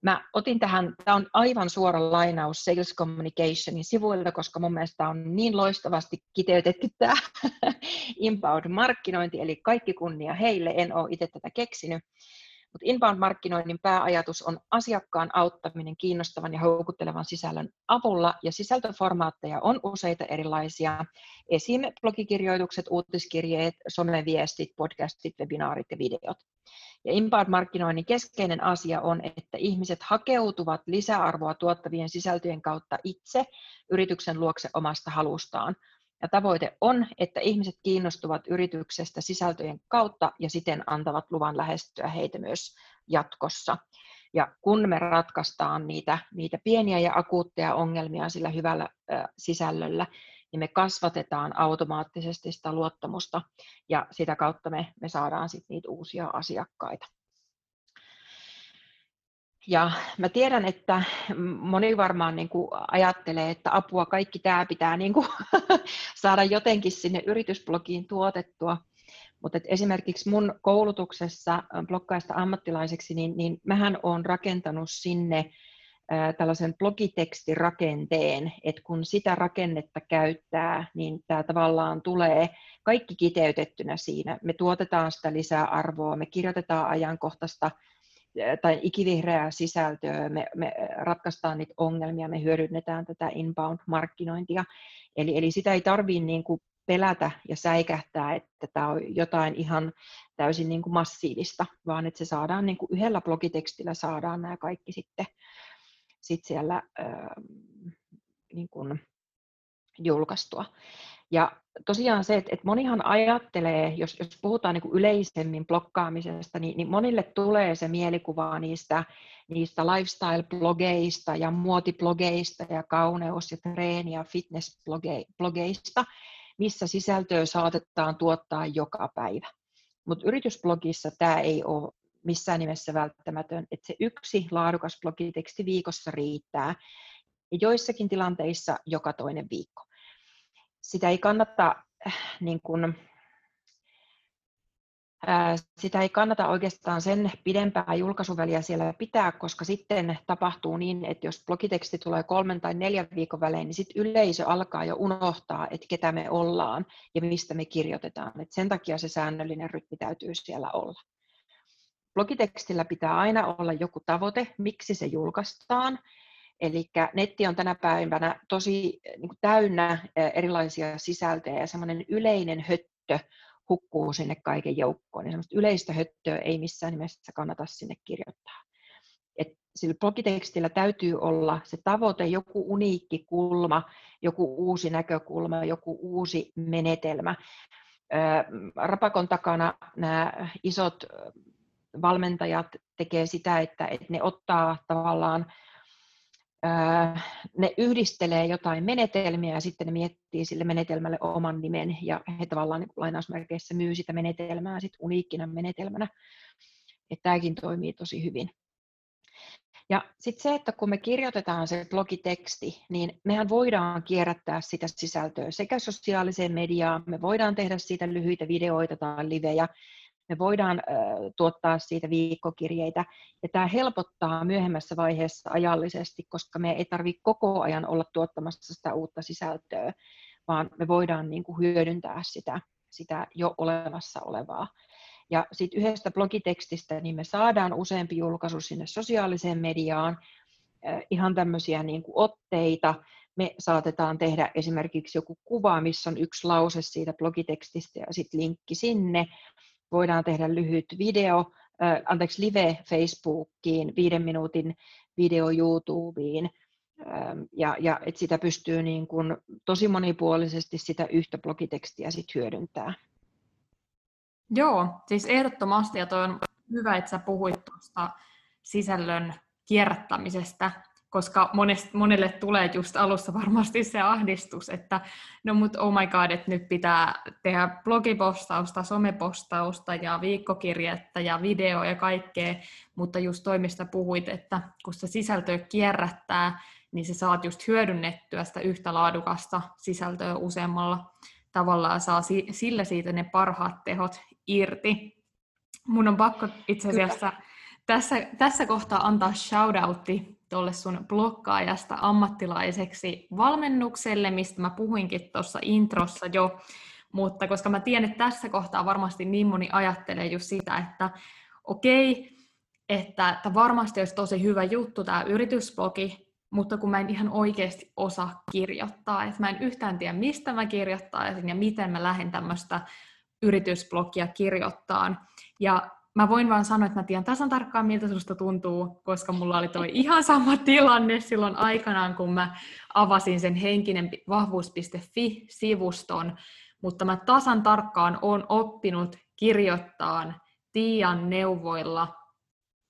Mä otin tähän, tämä on aivan suora lainaus Sales Communicationin sivuilta, koska mun mielestä on niin loistavasti kiteytetty tämä inbound-markkinointi, eli kaikki kunnia heille, en ole itse tätä keksinyt. Mutta inbound-markkinoinnin pääajatus on asiakkaan auttaminen kiinnostavan ja houkuttelevan sisällön avulla, ja sisältöformaatteja on useita erilaisia. Esim. blogikirjoitukset, uutiskirjeet, someviestit, podcastit, webinaarit ja videot. Ja inbound-markkinoinnin keskeinen asia on, että ihmiset hakeutuvat lisäarvoa tuottavien sisältöjen kautta itse yrityksen luokse omasta halustaan. Ja tavoite on, että ihmiset kiinnostuvat yrityksestä sisältöjen kautta ja siten antavat luvan lähestyä heitä myös jatkossa. Ja kun me ratkaistaan niitä, niitä pieniä ja akuutteja ongelmia sillä hyvällä ö, sisällöllä, niin me kasvatetaan automaattisesti sitä luottamusta ja sitä kautta me, me saadaan sitten niitä uusia asiakkaita. Ja mä tiedän, että moni varmaan niin kuin ajattelee, että apua kaikki tämä pitää niin kuin saada jotenkin sinne yritysblogiin tuotettua. Mutta esimerkiksi mun koulutuksessa blokkaista ammattilaiseksi, niin, niin mähän olen rakentanut sinne tällaisen blogitekstin että kun sitä rakennetta käyttää, niin tämä tavallaan tulee kaikki kiteytettynä siinä. Me tuotetaan sitä lisää arvoa, me kirjoitetaan ajankohtaista tai ikivihreää sisältöä, me, me ratkaistaan niitä ongelmia, me hyödynnetään tätä inbound-markkinointia. Eli, eli sitä ei tarvitse niin kuin pelätä ja säikähtää, että tämä on jotain ihan täysin niin kuin massiivista, vaan että se saadaan niin kuin yhdellä blogitekstillä saadaan nämä kaikki sitten sit siellä ää, niin kuin julkaistua. Ja tosiaan se, että, että monihan ajattelee, jos, jos puhutaan niin kuin yleisemmin blokkaamisesta, niin, niin monille tulee se mielikuva niistä, niistä lifestyle-blogeista ja muotiblogeista ja kauneus- ja treeni- ja fitness-blogeista, missä sisältöä saatetaan tuottaa joka päivä. Mutta yritysblogissa tämä ei ole missään nimessä välttämätön, että se yksi laadukas blogiteksti viikossa riittää, ja joissakin tilanteissa joka toinen viikko. Sitä ei kannata äh, niin kuin, sitä ei kannata oikeastaan sen pidempää julkaisuväliä siellä pitää, koska sitten tapahtuu niin, että jos blogiteksti tulee kolmen tai neljän viikon välein, niin sitten yleisö alkaa jo unohtaa, että ketä me ollaan ja mistä me kirjoitetaan. Et sen takia se säännöllinen rytmi täytyy siellä olla. Blogitekstillä pitää aina olla joku tavoite, miksi se julkaistaan. Eli netti on tänä päivänä tosi niin kuin täynnä erilaisia sisältöjä ja semmoinen yleinen höttö hukkuu sinne kaiken joukkoon. Niin semmoista yleistä höttöä ei missään nimessä kannata sinne kirjoittaa. Et sillä blogitekstillä täytyy olla se tavoite, joku uniikki kulma, joku uusi näkökulma, joku uusi menetelmä. Rapakon takana nämä isot valmentajat tekee sitä, että ne ottaa tavallaan, ne yhdistelee jotain menetelmiä ja sitten ne miettii sille menetelmälle oman nimen ja he tavallaan niin lainausmerkeissä myy sitä menetelmää sit uniikkina menetelmänä. Että tämäkin toimii tosi hyvin. Ja sitten se, että kun me kirjoitetaan se blogiteksti, niin mehän voidaan kierrättää sitä sisältöä sekä sosiaaliseen mediaan, me voidaan tehdä siitä lyhyitä videoita tai livejä, me voidaan tuottaa siitä viikkokirjeitä. Ja tämä helpottaa myöhemmässä vaiheessa ajallisesti, koska me ei tarvitse koko ajan olla tuottamassa sitä uutta sisältöä, vaan me voidaan niin kuin hyödyntää sitä, sitä jo olemassa olevaa. Ja sitten yhdestä blogitekstistä niin me saadaan useampi julkaisu sinne sosiaaliseen mediaan, ihan tämmöisiä niin kuin otteita. Me saatetaan tehdä esimerkiksi joku kuva, missä on yksi lause siitä blogitekstistä ja sitten linkki sinne voidaan tehdä lyhyt video, äh, anteeksi, live Facebookiin, viiden minuutin video YouTubeen, ähm, ja, ja että sitä pystyy niin kuin tosi monipuolisesti sitä yhtä blogitekstiä sit hyödyntää. Joo, siis ehdottomasti, ja toi on hyvä, että sä puhuit tuosta sisällön kierrättämisestä, koska monest, monelle tulee just alussa varmasti se ahdistus, että no mut oh my god, että nyt pitää tehdä blogipostausta, somepostausta ja viikkokirjettä ja video ja kaikkea, mutta just toimista puhuit, että kun se sisältöä kierrättää, niin se saat just hyödynnettyä sitä yhtä laadukasta sisältöä useammalla tavallaan saa sillä siitä ne parhaat tehot irti. Mun on pakko itse asiassa tässä, tässä kohtaa antaa shoutoutti tuolle sun blokkaajasta ammattilaiseksi valmennukselle, mistä mä puhuinkin tuossa introssa jo, mutta koska mä tiedän, että tässä kohtaa varmasti niin moni ajattelee just sitä, että okei, että tämä varmasti olisi tosi hyvä juttu tämä yritysblogi, mutta kun mä en ihan oikeasti osaa kirjoittaa, että mä en yhtään tiedä, mistä mä kirjoittaisin ja miten mä lähden tämmöistä yritysblogia kirjoittaa. Ja mä voin vaan sanoa, että mä tiedän tasan tarkkaan, miltä susta tuntuu, koska mulla oli toi ihan sama tilanne silloin aikanaan, kun mä avasin sen henkinen vahvuus.fi-sivuston, mutta mä tasan tarkkaan on oppinut kirjoittaa Tiian neuvoilla.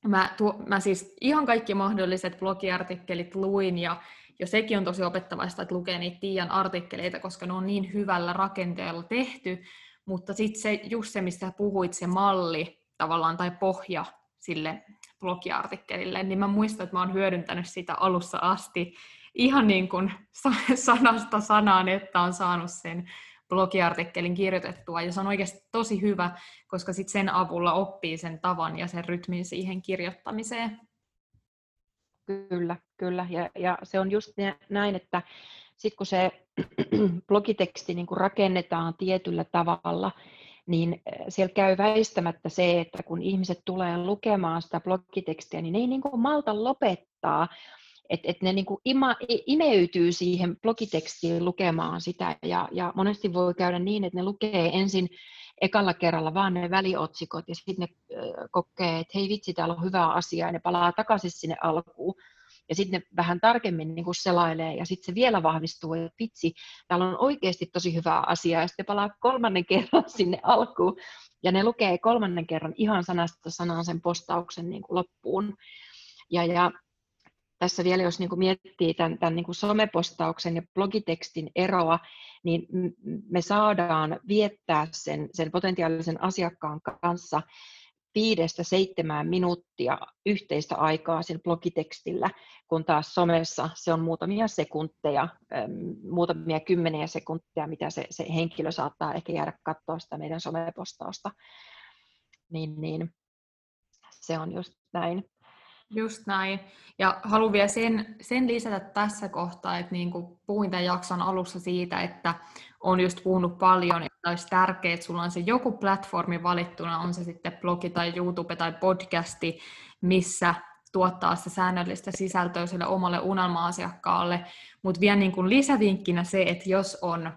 Mä, tuo, mä siis ihan kaikki mahdolliset blogiartikkelit luin ja jo sekin on tosi opettavaista, että lukee niitä Tiian artikkeleita, koska ne on niin hyvällä rakenteella tehty, mutta sitten se, just se, mistä puhuit, se malli tavallaan tai pohja sille blogiartikkelille, niin mä muistan, että mä oon hyödyntänyt sitä alussa asti ihan niin kuin sanasta sanaan, että on saanut sen blogiartikkelin kirjoitettua, ja se on oikeasti tosi hyvä, koska sit sen avulla oppii sen tavan ja sen rytmin siihen kirjoittamiseen. Kyllä, kyllä. Ja, ja se on just näin, että sitten kun se blogiteksti niin kuin rakennetaan tietyllä tavalla, niin eh, siellä käy väistämättä se, että kun ihmiset tulee lukemaan sitä blogitekstiä, niin ne ei niin kuin malta lopettaa, että et ne niin kuin ima, imeytyy siihen blogitekstiin lukemaan sitä, ja, ja monesti voi käydä niin, että ne lukee ensin ekalla kerralla vaan ne väliotsikot, ja sitten ne kokee, että hei vitsi, täällä on hyvä asia, ja ne palaa takaisin sinne alkuun, ja sitten ne vähän tarkemmin niin kuin selailee, ja sitten se vielä vahvistuu, että vitsi, täällä on oikeasti tosi hyvä asia, ja sitten palaa kolmannen kerran sinne alkuun, ja ne lukee kolmannen kerran ihan sanasta sanaan sen postauksen niin kuin loppuun. Ja, ja tässä vielä, jos niin kuin miettii tämän, tämän niin kuin somepostauksen ja blogitekstin eroa, niin me saadaan viettää sen, sen potentiaalisen asiakkaan kanssa viidestä seitsemään minuuttia yhteistä aikaa sillä blogitekstillä, kun taas somessa se on muutamia sekunteja, muutamia kymmeniä sekunteja, mitä se, se henkilö saattaa ehkä jäädä katsoa sitä meidän somepostausta. Niin, niin se on just näin. Just näin. Ja haluan vielä sen, sen lisätä tässä kohtaa, että niin kuin puhuin tämän jakson alussa siitä, että on just puhunut paljon, olisi tärkeää, että sulla on se joku platformi valittuna, on se sitten blogi tai YouTube tai podcasti, missä tuottaa sitä säännöllistä sisältöä sille omalle unelma-asiakkaalle. Mutta vielä niin kuin lisävinkkinä se, että jos on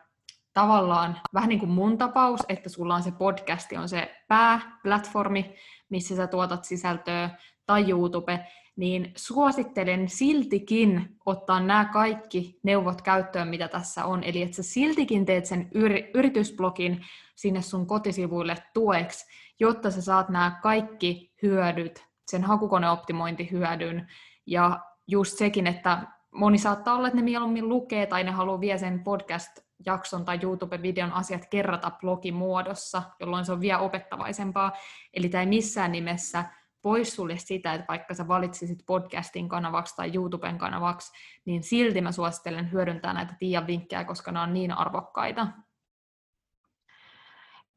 tavallaan vähän niin kuin mun tapaus, että sulla on se podcasti, on se pääplatformi, missä sä tuotat sisältöä, tai YouTube, niin suosittelen siltikin ottaa nämä kaikki neuvot käyttöön, mitä tässä on. Eli että sä siltikin teet sen yritysblogin sinne sun kotisivuille tueksi, jotta sä saat nämä kaikki hyödyt, sen hakukoneoptimointihyödyn ja just sekin, että moni saattaa olla, että ne mieluummin lukee tai ne haluaa vielä sen podcast-jakson tai YouTube-videon asiat kerrata blogimuodossa, jolloin se on vielä opettavaisempaa. Eli tämä ei missään nimessä poissulje sitä, että vaikka sä valitsisit podcastin kanavaksi tai YouTuben kanavaksi, niin silti mä suosittelen hyödyntää näitä Tiian vinkkejä, koska ne on niin arvokkaita.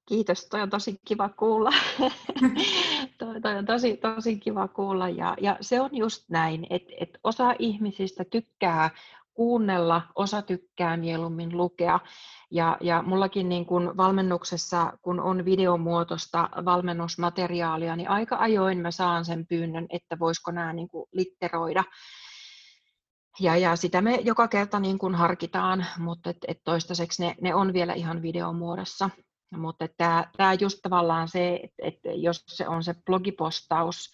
Kiitos, toi on tosi kiva kuulla. toi, toi on tosi, tosi kiva kuulla ja, ja se on just näin, että et osa ihmisistä tykkää kuunnella, osa tykkää mieluummin lukea. Ja, ja mullakin niin kun valmennuksessa, kun on videomuotoista valmennusmateriaalia, niin aika ajoin mä saan sen pyynnön, että voisiko nämä niin litteroida. Ja, ja sitä me joka kerta niin kuin harkitaan, mutta et, et toistaiseksi ne, ne on vielä ihan videomuodossa. Mutta tämä just tavallaan se, että et jos se on se blogipostaus,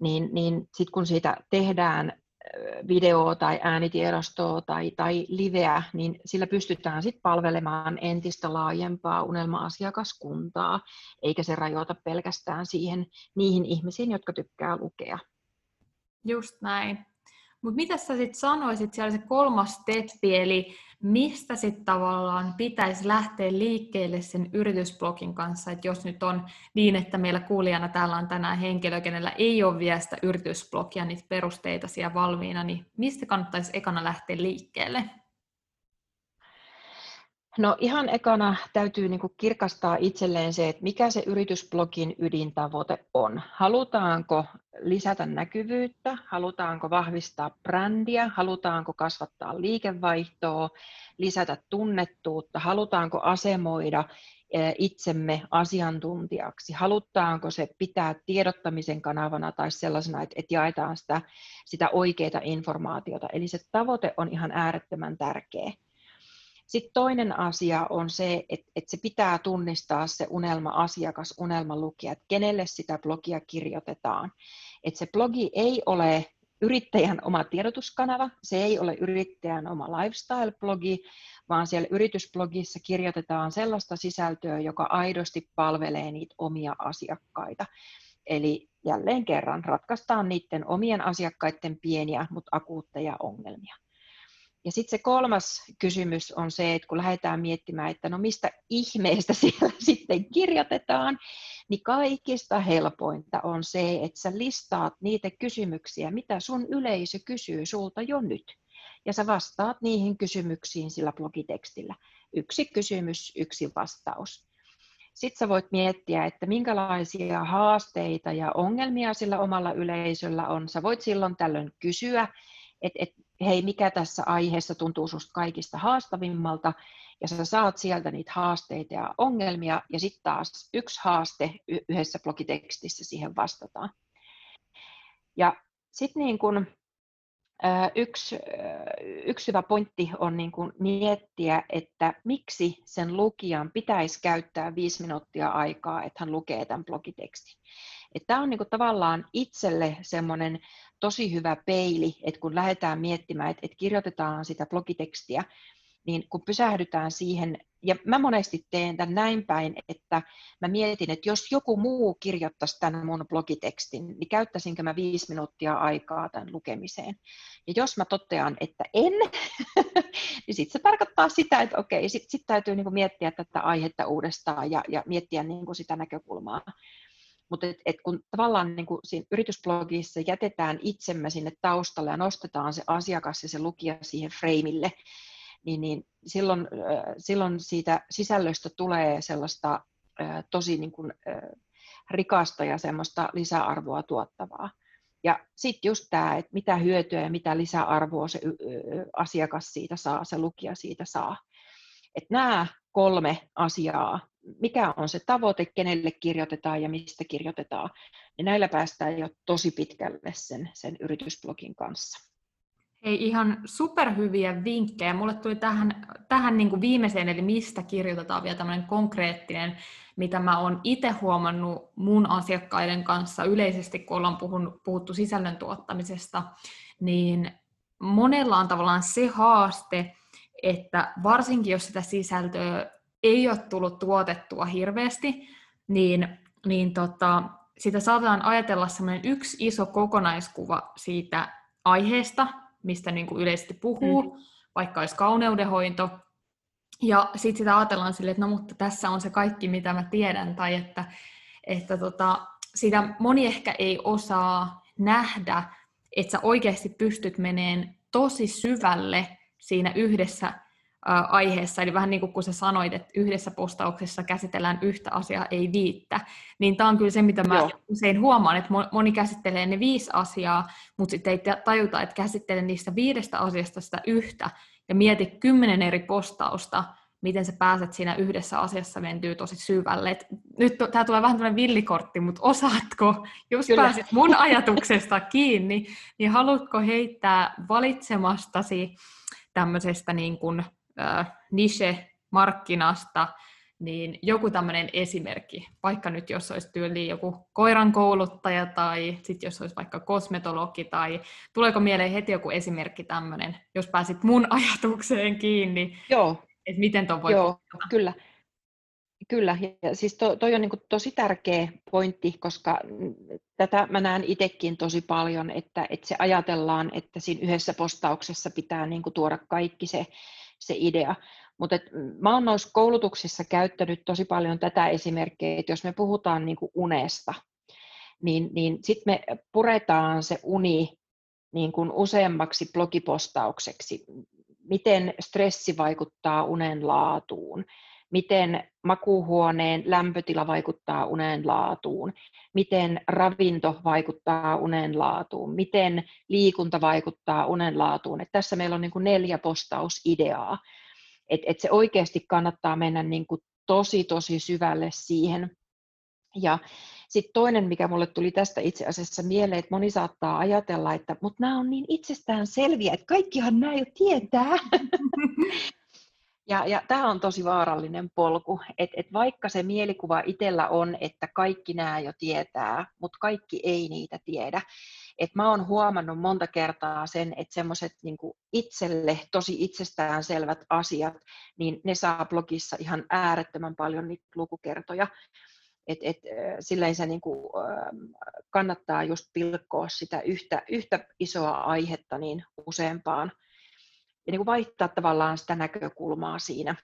niin, niin sitten kun siitä tehdään videoa tai äänitiedostoa tai, tai liveä, niin sillä pystytään sit palvelemaan entistä laajempaa unelma-asiakaskuntaa, eikä se rajoita pelkästään siihen niihin ihmisiin, jotka tykkää lukea. Just näin. Mutta mitä sä sitten sanoisit, siellä se kolmas steppi, eli mistä sitten tavallaan pitäisi lähteä liikkeelle sen yritysblogin kanssa, että jos nyt on niin, että meillä kuulijana täällä on tänään henkilö, kenellä ei ole vielä sitä yritysblogia, niitä perusteita siellä valmiina, niin mistä kannattaisi ekana lähteä liikkeelle? No ihan ekana täytyy niin kuin kirkastaa itselleen se, että mikä se yritysblogin ydintavoite on. Halutaanko lisätä näkyvyyttä, halutaanko vahvistaa brändiä, halutaanko kasvattaa liikevaihtoa, lisätä tunnettuutta, halutaanko asemoida eh, itsemme asiantuntijaksi, halutaanko se pitää tiedottamisen kanavana tai sellaisena, että, jaetaan sitä, sitä oikeaa informaatiota. Eli se tavoite on ihan äärettömän tärkeä. Sitten toinen asia on se, että, että se pitää tunnistaa se unelma-asiakas, unelmalukija, että kenelle sitä blogia kirjoitetaan. Että se blogi ei ole yrittäjän oma tiedotuskanava, se ei ole yrittäjän oma lifestyle-blogi, vaan siellä yritysblogissa kirjoitetaan sellaista sisältöä, joka aidosti palvelee niitä omia asiakkaita. Eli jälleen kerran ratkaistaan niiden omien asiakkaiden pieniä, mutta akuutteja ongelmia. Ja sitten se kolmas kysymys on se, että kun lähdetään miettimään, että no mistä ihmeestä siellä sitten kirjoitetaan, niin kaikista helpointa on se, että sä listaat niitä kysymyksiä, mitä sun yleisö kysyy sulta jo nyt. Ja sä vastaat niihin kysymyksiin sillä blogitekstillä. Yksi kysymys, yksi vastaus. Sitten sä voit miettiä, että minkälaisia haasteita ja ongelmia sillä omalla yleisöllä on. Sä voit silloin tällöin kysyä, että et, hei, mikä tässä aiheessa tuntuu susta kaikista haastavimmalta, ja sä saat sieltä niitä haasteita ja ongelmia, ja sitten taas yksi haaste yhdessä blogitekstissä siihen vastataan. Ja sitten niin kun, yksi, yksi hyvä pointti on niin kun miettiä, että miksi sen lukijan pitäisi käyttää viisi minuuttia aikaa, että hän lukee tämän blogitekstin. Tämä on niin tavallaan itselle semmoinen tosi hyvä peili, että kun lähdetään miettimään, että, että kirjoitetaan sitä blogitekstiä, niin kun pysähdytään siihen, ja mä monesti teen tämän näin päin, että mä mietin, että jos joku muu kirjoittaisi tämän mun blogitekstin, niin käyttäisinkö mä viisi minuuttia aikaa tämän lukemiseen. Ja jos mä totean, että en, niin sitten se tarkoittaa sitä, että okei, sitten sit täytyy niinku miettiä tätä aihetta uudestaan ja, ja miettiä niinku sitä näkökulmaa. Mutta et, et kun tavallaan niin kuin siinä yritysblogissa jätetään itsemme sinne taustalle ja nostetaan se asiakas ja se lukija siihen freimille, niin, niin silloin, silloin siitä sisällöstä tulee sellaista tosi niin kuin, rikasta ja semmoista lisäarvoa tuottavaa. Ja sitten just tämä, että mitä hyötyä ja mitä lisäarvoa se asiakas siitä saa, se lukija siitä saa. Että nämä kolme asiaa mikä on se tavoite, kenelle kirjoitetaan ja mistä kirjoitetaan, niin näillä päästään jo tosi pitkälle sen, sen yritysblogin kanssa. Hei, ihan superhyviä vinkkejä. Mulle tuli tähän, tähän niin kuin viimeiseen, eli mistä kirjoitetaan vielä tämmöinen konkreettinen, mitä mä oon itse huomannut mun asiakkaiden kanssa yleisesti, kun ollaan puhun, puhuttu sisällön tuottamisesta, niin monella on tavallaan se haaste, että varsinkin jos sitä sisältöä ei ole tullut tuotettua hirveästi, niin, niin tota, sitä saatetaan ajatella sellainen yksi iso kokonaiskuva siitä aiheesta, mistä niin kuin yleisesti puhuu, mm. vaikka olisi kauneudenhoito, ja sitten sitä ajatellaan silleen, että no mutta tässä on se kaikki, mitä mä tiedän, tai että, että tota, sitä moni ehkä ei osaa nähdä, että sä oikeasti pystyt meneen tosi syvälle siinä yhdessä aiheessa, eli vähän niin kuin kun sä sanoit, että yhdessä postauksessa käsitellään yhtä asiaa, ei viittä, niin tämä on kyllä se, mitä mä Joo. usein huomaan, että moni käsittelee ne viisi asiaa, mutta sitten ei tajuta, että käsittelen niistä viidestä asiasta sitä yhtä, ja mieti kymmenen eri postausta, miten sä pääset siinä yhdessä asiassa mentyy tosi syvälle. Et nyt tämä tulee vähän tämmöinen villikortti, mutta osaatko, jos Kyllä. pääsit mun ajatuksesta kiinni, niin haluatko heittää valitsemastasi tämmöisestä niin kuin äh, niche-markkinasta, niin joku tämmöinen esimerkki, vaikka nyt jos olisi tyyliin joku koiran kouluttaja tai sitten jos olisi vaikka kosmetologi tai tuleeko mieleen heti joku esimerkki tämmöinen, jos pääsit mun ajatukseen kiinni, Joo. että miten tuon voi Joo, kyllä. Kyllä, ja siis to, toi on niin tosi tärkeä pointti, koska tätä mä näen itsekin tosi paljon, että, että se ajatellaan, että siinä yhdessä postauksessa pitää niin tuoda kaikki se se idea. Mutta mä oon noissa koulutuksissa käyttänyt tosi paljon tätä esimerkkiä, että jos me puhutaan niin kuin unesta, niin, niin sitten me puretaan se uni niin kuin useammaksi blogipostaukseksi. miten stressi vaikuttaa unen laatuun, miten makuuhuoneen lämpötila vaikuttaa unen laatuun, miten ravinto vaikuttaa unen laatuun, miten liikunta vaikuttaa unen laatuun. Et tässä meillä on niin kuin neljä postausideaa. Et, et se oikeasti kannattaa mennä niin kuin tosi, tosi syvälle siihen. Ja sitten toinen, mikä mulle tuli tästä itse asiassa mieleen, että moni saattaa ajatella, että mutta nämä on niin itsestään selviä, että kaikkihan nämä jo tietää. Ja, ja tämä on tosi vaarallinen polku, että et vaikka se mielikuva itsellä on, että kaikki nämä jo tietää, mutta kaikki ei niitä tiedä. Et mä oon huomannut monta kertaa sen, että semmoiset niin itselle tosi itsestään selvät asiat, niin ne saa blogissa ihan äärettömän paljon niitä lukukertoja. Et, et, silleen se niin kuin, kannattaa just pilkkoa sitä yhtä, yhtä isoa aihetta niin useampaan ja niin kuin vaihtaa tavallaan sitä näkökulmaa siinä,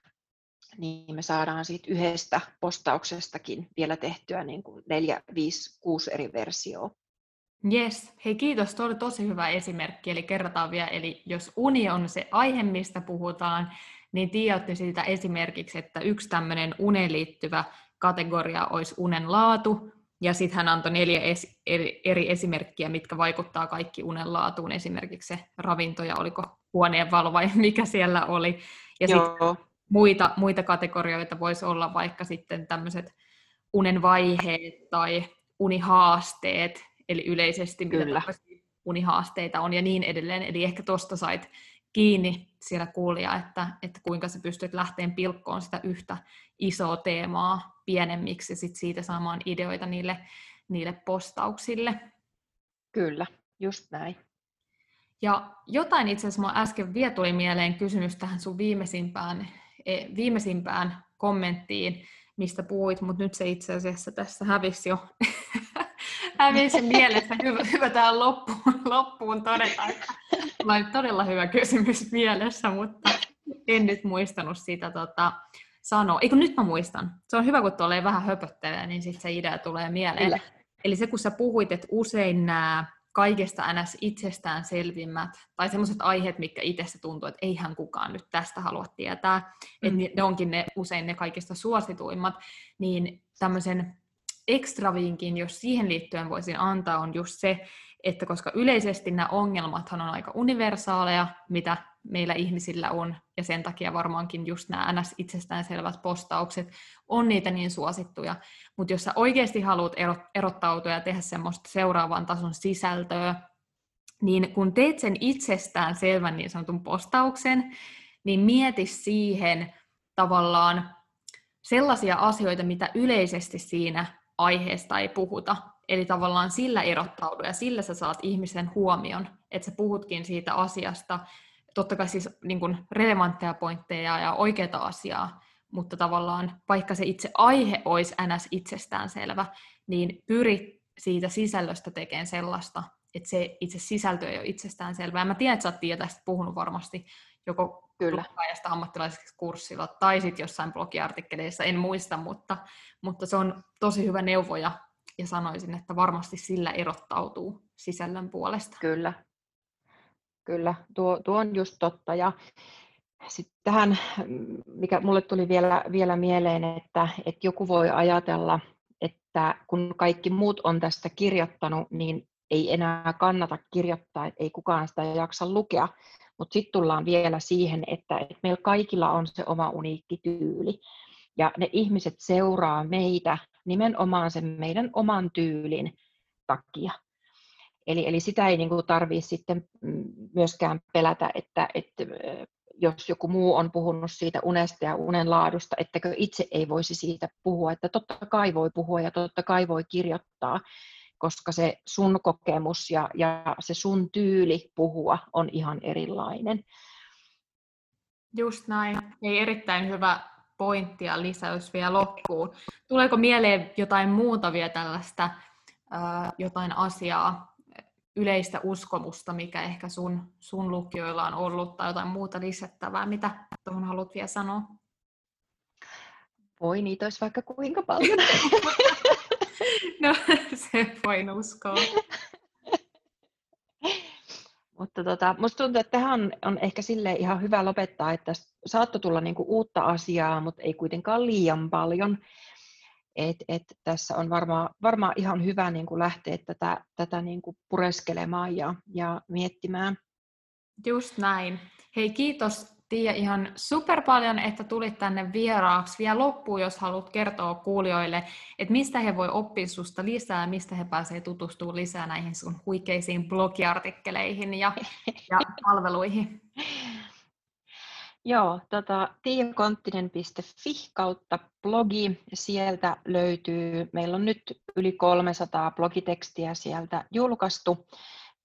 niin me saadaan siitä yhdestä postauksestakin vielä tehtyä niin kuin neljä, viisi, kuusi eri versioa. Yes, hei kiitos, tuo oli tosi hyvä esimerkki, eli kerrotaan vielä, eli jos uni on se aihe, mistä puhutaan, niin tiedätte siitä esimerkiksi, että yksi tämmöinen uneen liittyvä kategoria olisi unen laatu, ja sitten hän antoi neljä esi- eri, eri esimerkkiä, mitkä vaikuttaa kaikki unen laatuun, esimerkiksi se ravinto ja oliko huoneen valo vai mikä siellä oli. Ja sitten muita, muita kategorioita voisi olla vaikka sitten tämmöiset unen vaiheet tai unihaasteet, eli yleisesti Kyllä. mitä unihaasteita on ja niin edelleen. Eli ehkä tuosta sait kiinni siellä kuulija, että, että kuinka sä pystyt lähteen pilkkoon sitä yhtä isoa teemaa pienemmiksi ja sit siitä saamaan ideoita niille, niille postauksille. Kyllä, just näin. Ja jotain itse asiassa äsken vielä tuli mieleen kysymys tähän sun viimeisimpään, e, viimeisimpään kommenttiin, mistä puhuit, mutta nyt se itse asiassa tässä hävisi jo hävisi mielestä. Hyvä, hyvä tähän loppuun, loppuun todeta, että todella hyvä kysymys mielessä, mutta en nyt muistanut sitä tota, sanoa. Eikö nyt mä muistan? Se on hyvä, kun tuolle vähän höpöttelee, niin sitten se idea tulee mieleen. Kyllä. Eli se, kun sä puhuit, että usein nämä kaikesta ns. itsestään selvimmät, tai sellaiset aiheet, mitkä itse tuntuu, että eihän kukaan nyt tästä halua tietää, mm. että ne onkin ne, usein ne kaikista suosituimmat, niin tämmöisen ekstravinkin, jos siihen liittyen voisin antaa, on just se, että koska yleisesti nämä ongelmathan on aika universaaleja, mitä meillä ihmisillä on, ja sen takia varmaankin just nämä ns. itsestäänselvät postaukset on niitä niin suosittuja. Mutta jos sä oikeasti haluat erottautua ja tehdä semmoista seuraavan tason sisältöä, niin kun teet sen itsestään selvän niin sanotun postauksen, niin mieti siihen tavallaan sellaisia asioita, mitä yleisesti siinä aiheesta ei puhuta. Eli tavallaan sillä erottaudu ja sillä sä saat ihmisen huomion, että sä puhutkin siitä asiasta, totta kai siis niin kuin relevantteja pointteja ja oikeita asiaa, mutta tavallaan vaikka se itse aihe olisi ns. itsestäänselvä, niin pyri siitä sisällöstä tekemään sellaista, että se itse sisältö ei ole itsestäänselvää. Mä tiedän, että sä oot tästä puhunut varmasti joko Kyllä. ammattilaiseksi kurssilla tai sitten jossain blogiartikkeleissa, en muista, mutta, mutta se on tosi hyvä neuvo ja, ja sanoisin, että varmasti sillä erottautuu sisällön puolesta. Kyllä, kyllä, tuo, tuo on just totta. Ja sitten tähän, mikä mulle tuli vielä, vielä mieleen, että, että joku voi ajatella, että kun kaikki muut on tästä kirjoittanut, niin ei enää kannata kirjoittaa, ei kukaan sitä jaksa lukea. Mutta sitten tullaan vielä siihen, että, että meillä kaikilla on se oma uniikki tyyli. Ja ne ihmiset seuraa meitä nimenomaan sen meidän oman tyylin takia. Eli, eli sitä ei niin tarvitse sitten mm, myöskään pelätä, että, että jos joku muu on puhunut siitä unesta ja unen laadusta, ettäkö itse ei voisi siitä puhua, että totta kai voi puhua ja totta kai voi kirjoittaa, koska se sun kokemus ja, ja se sun tyyli puhua on ihan erilainen. Just näin. Ei erittäin hyvä pointti ja lisäys vielä loppuun. Tuleeko mieleen jotain muuta vielä tällaista, jotain asiaa, yleistä uskomusta, mikä ehkä sun, sun lukijoilla on ollut, tai jotain muuta lisättävää, mitä tuohon haluat vielä sanoa? Voi, niitä olisi vaikka kuinka paljon. no, se voin uskoa. Mutta tota, musta tuntuu, että tähän on, ehkä sille ihan hyvä lopettaa, että saattoi tulla niinku uutta asiaa, mutta ei kuitenkaan liian paljon. Et, et tässä on varmaan varmaa ihan hyvä niinku lähteä tätä, tätä niinku pureskelemaan ja, ja miettimään. Just näin. Hei, kiitos Tiia ihan super paljon, että tulit tänne vieraaksi. Vielä loppuun, jos haluat kertoa kuulijoille, että mistä he voi oppia susta lisää, mistä he pääsevät tutustumaan lisää näihin sun huikeisiin blogiartikkeleihin ja, ja palveluihin. Joo, tota, tiiakonttinen.fi kautta blogi. Sieltä löytyy, meillä on nyt yli 300 blogitekstiä sieltä julkaistu.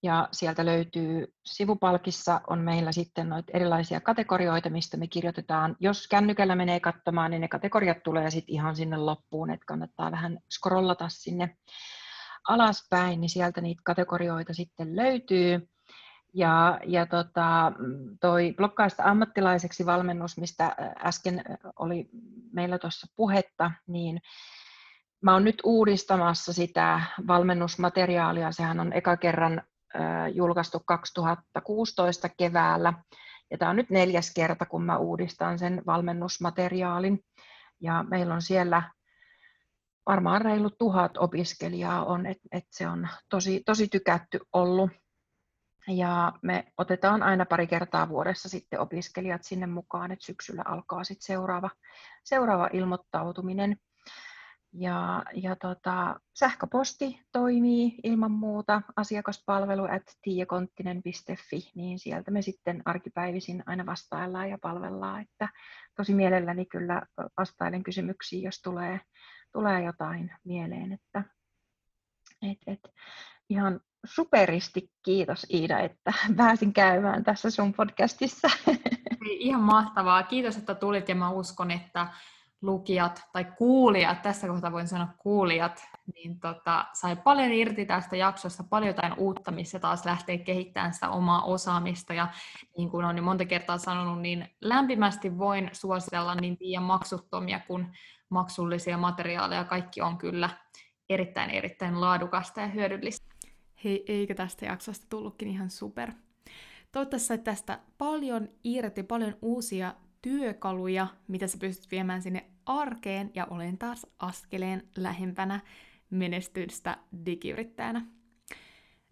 Ja sieltä löytyy, sivupalkissa on meillä sitten noita erilaisia kategorioita, mistä me kirjoitetaan. Jos kännykällä menee katsomaan, niin ne kategoriat tulee sitten ihan sinne loppuun, että kannattaa vähän scrollata sinne alaspäin, niin sieltä niitä kategorioita sitten löytyy. Ja, ja tota, toi blokkaista ammattilaiseksi valmennus, mistä äsken oli meillä tuossa puhetta, niin mä oon nyt uudistamassa sitä valmennusmateriaalia. Sehän on eka kerran julkaistu 2016 keväällä. Ja tämä on nyt neljäs kerta, kun mä uudistan sen valmennusmateriaalin. Ja meillä on siellä varmaan reilu tuhat opiskelijaa on, että et se on tosi, tosi tykätty ollut. Ja me otetaan aina pari kertaa vuodessa sitten opiskelijat sinne mukaan, että syksyllä alkaa sitten seuraava, seuraava ilmoittautuminen. Ja, ja tota, sähköposti toimii ilman muuta, asiakaspalvelu at niin sieltä me sitten arkipäivisin aina vastaillaan ja palvellaan, että tosi mielelläni kyllä vastailen kysymyksiin, jos tulee, tulee jotain mieleen, että et, et, ihan superisti kiitos Iida, että pääsin käymään tässä sun podcastissa. Ihan mahtavaa. Kiitos, että tulit ja mä uskon, että lukijat tai kuulijat, tässä kohtaa voin sanoa kuulijat, niin tota, sai paljon irti tästä jaksosta, paljon jotain uutta, missä taas lähtee kehittämään sitä omaa osaamista. Ja niin kuin olen monta kertaa sanonut, niin lämpimästi voin suositella niin liian maksuttomia kuin maksullisia materiaaleja. Kaikki on kyllä erittäin, erittäin laadukasta ja hyödyllistä. Hei, eikö tästä jaksosta tullutkin ihan super? Toivottavasti sait tästä paljon irti, paljon uusia työkaluja, mitä sä pystyt viemään sinne arkeen ja olen taas askeleen lähempänä menestystä digiyrittäjänä.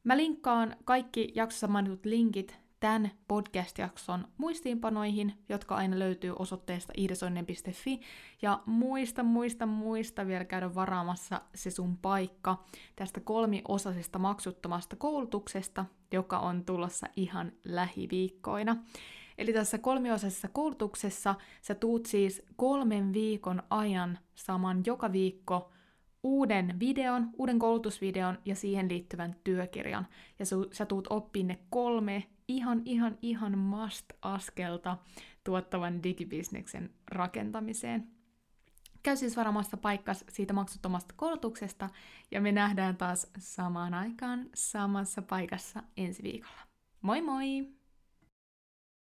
Mä linkkaan kaikki jaksossa mainitut linkit tämän podcast-jakson muistiinpanoihin, jotka aina löytyy osoitteesta iidesonnen.fi. Ja muista, muista, muista vielä käydä varaamassa se sun paikka tästä kolmiosaisesta maksuttomasta koulutuksesta, joka on tulossa ihan lähiviikkoina. Eli tässä kolmiosaisessa koulutuksessa sä tuut siis kolmen viikon ajan saman joka viikko uuden videon, uuden koulutusvideon ja siihen liittyvän työkirjan. Ja sä tuut oppiin ne kolme ihan, ihan, ihan must-askelta tuottavan digibisneksen rakentamiseen. Käy siis varamassa paikkas siitä maksuttomasta koulutuksesta ja me nähdään taas samaan aikaan samassa paikassa ensi viikolla. Moi moi!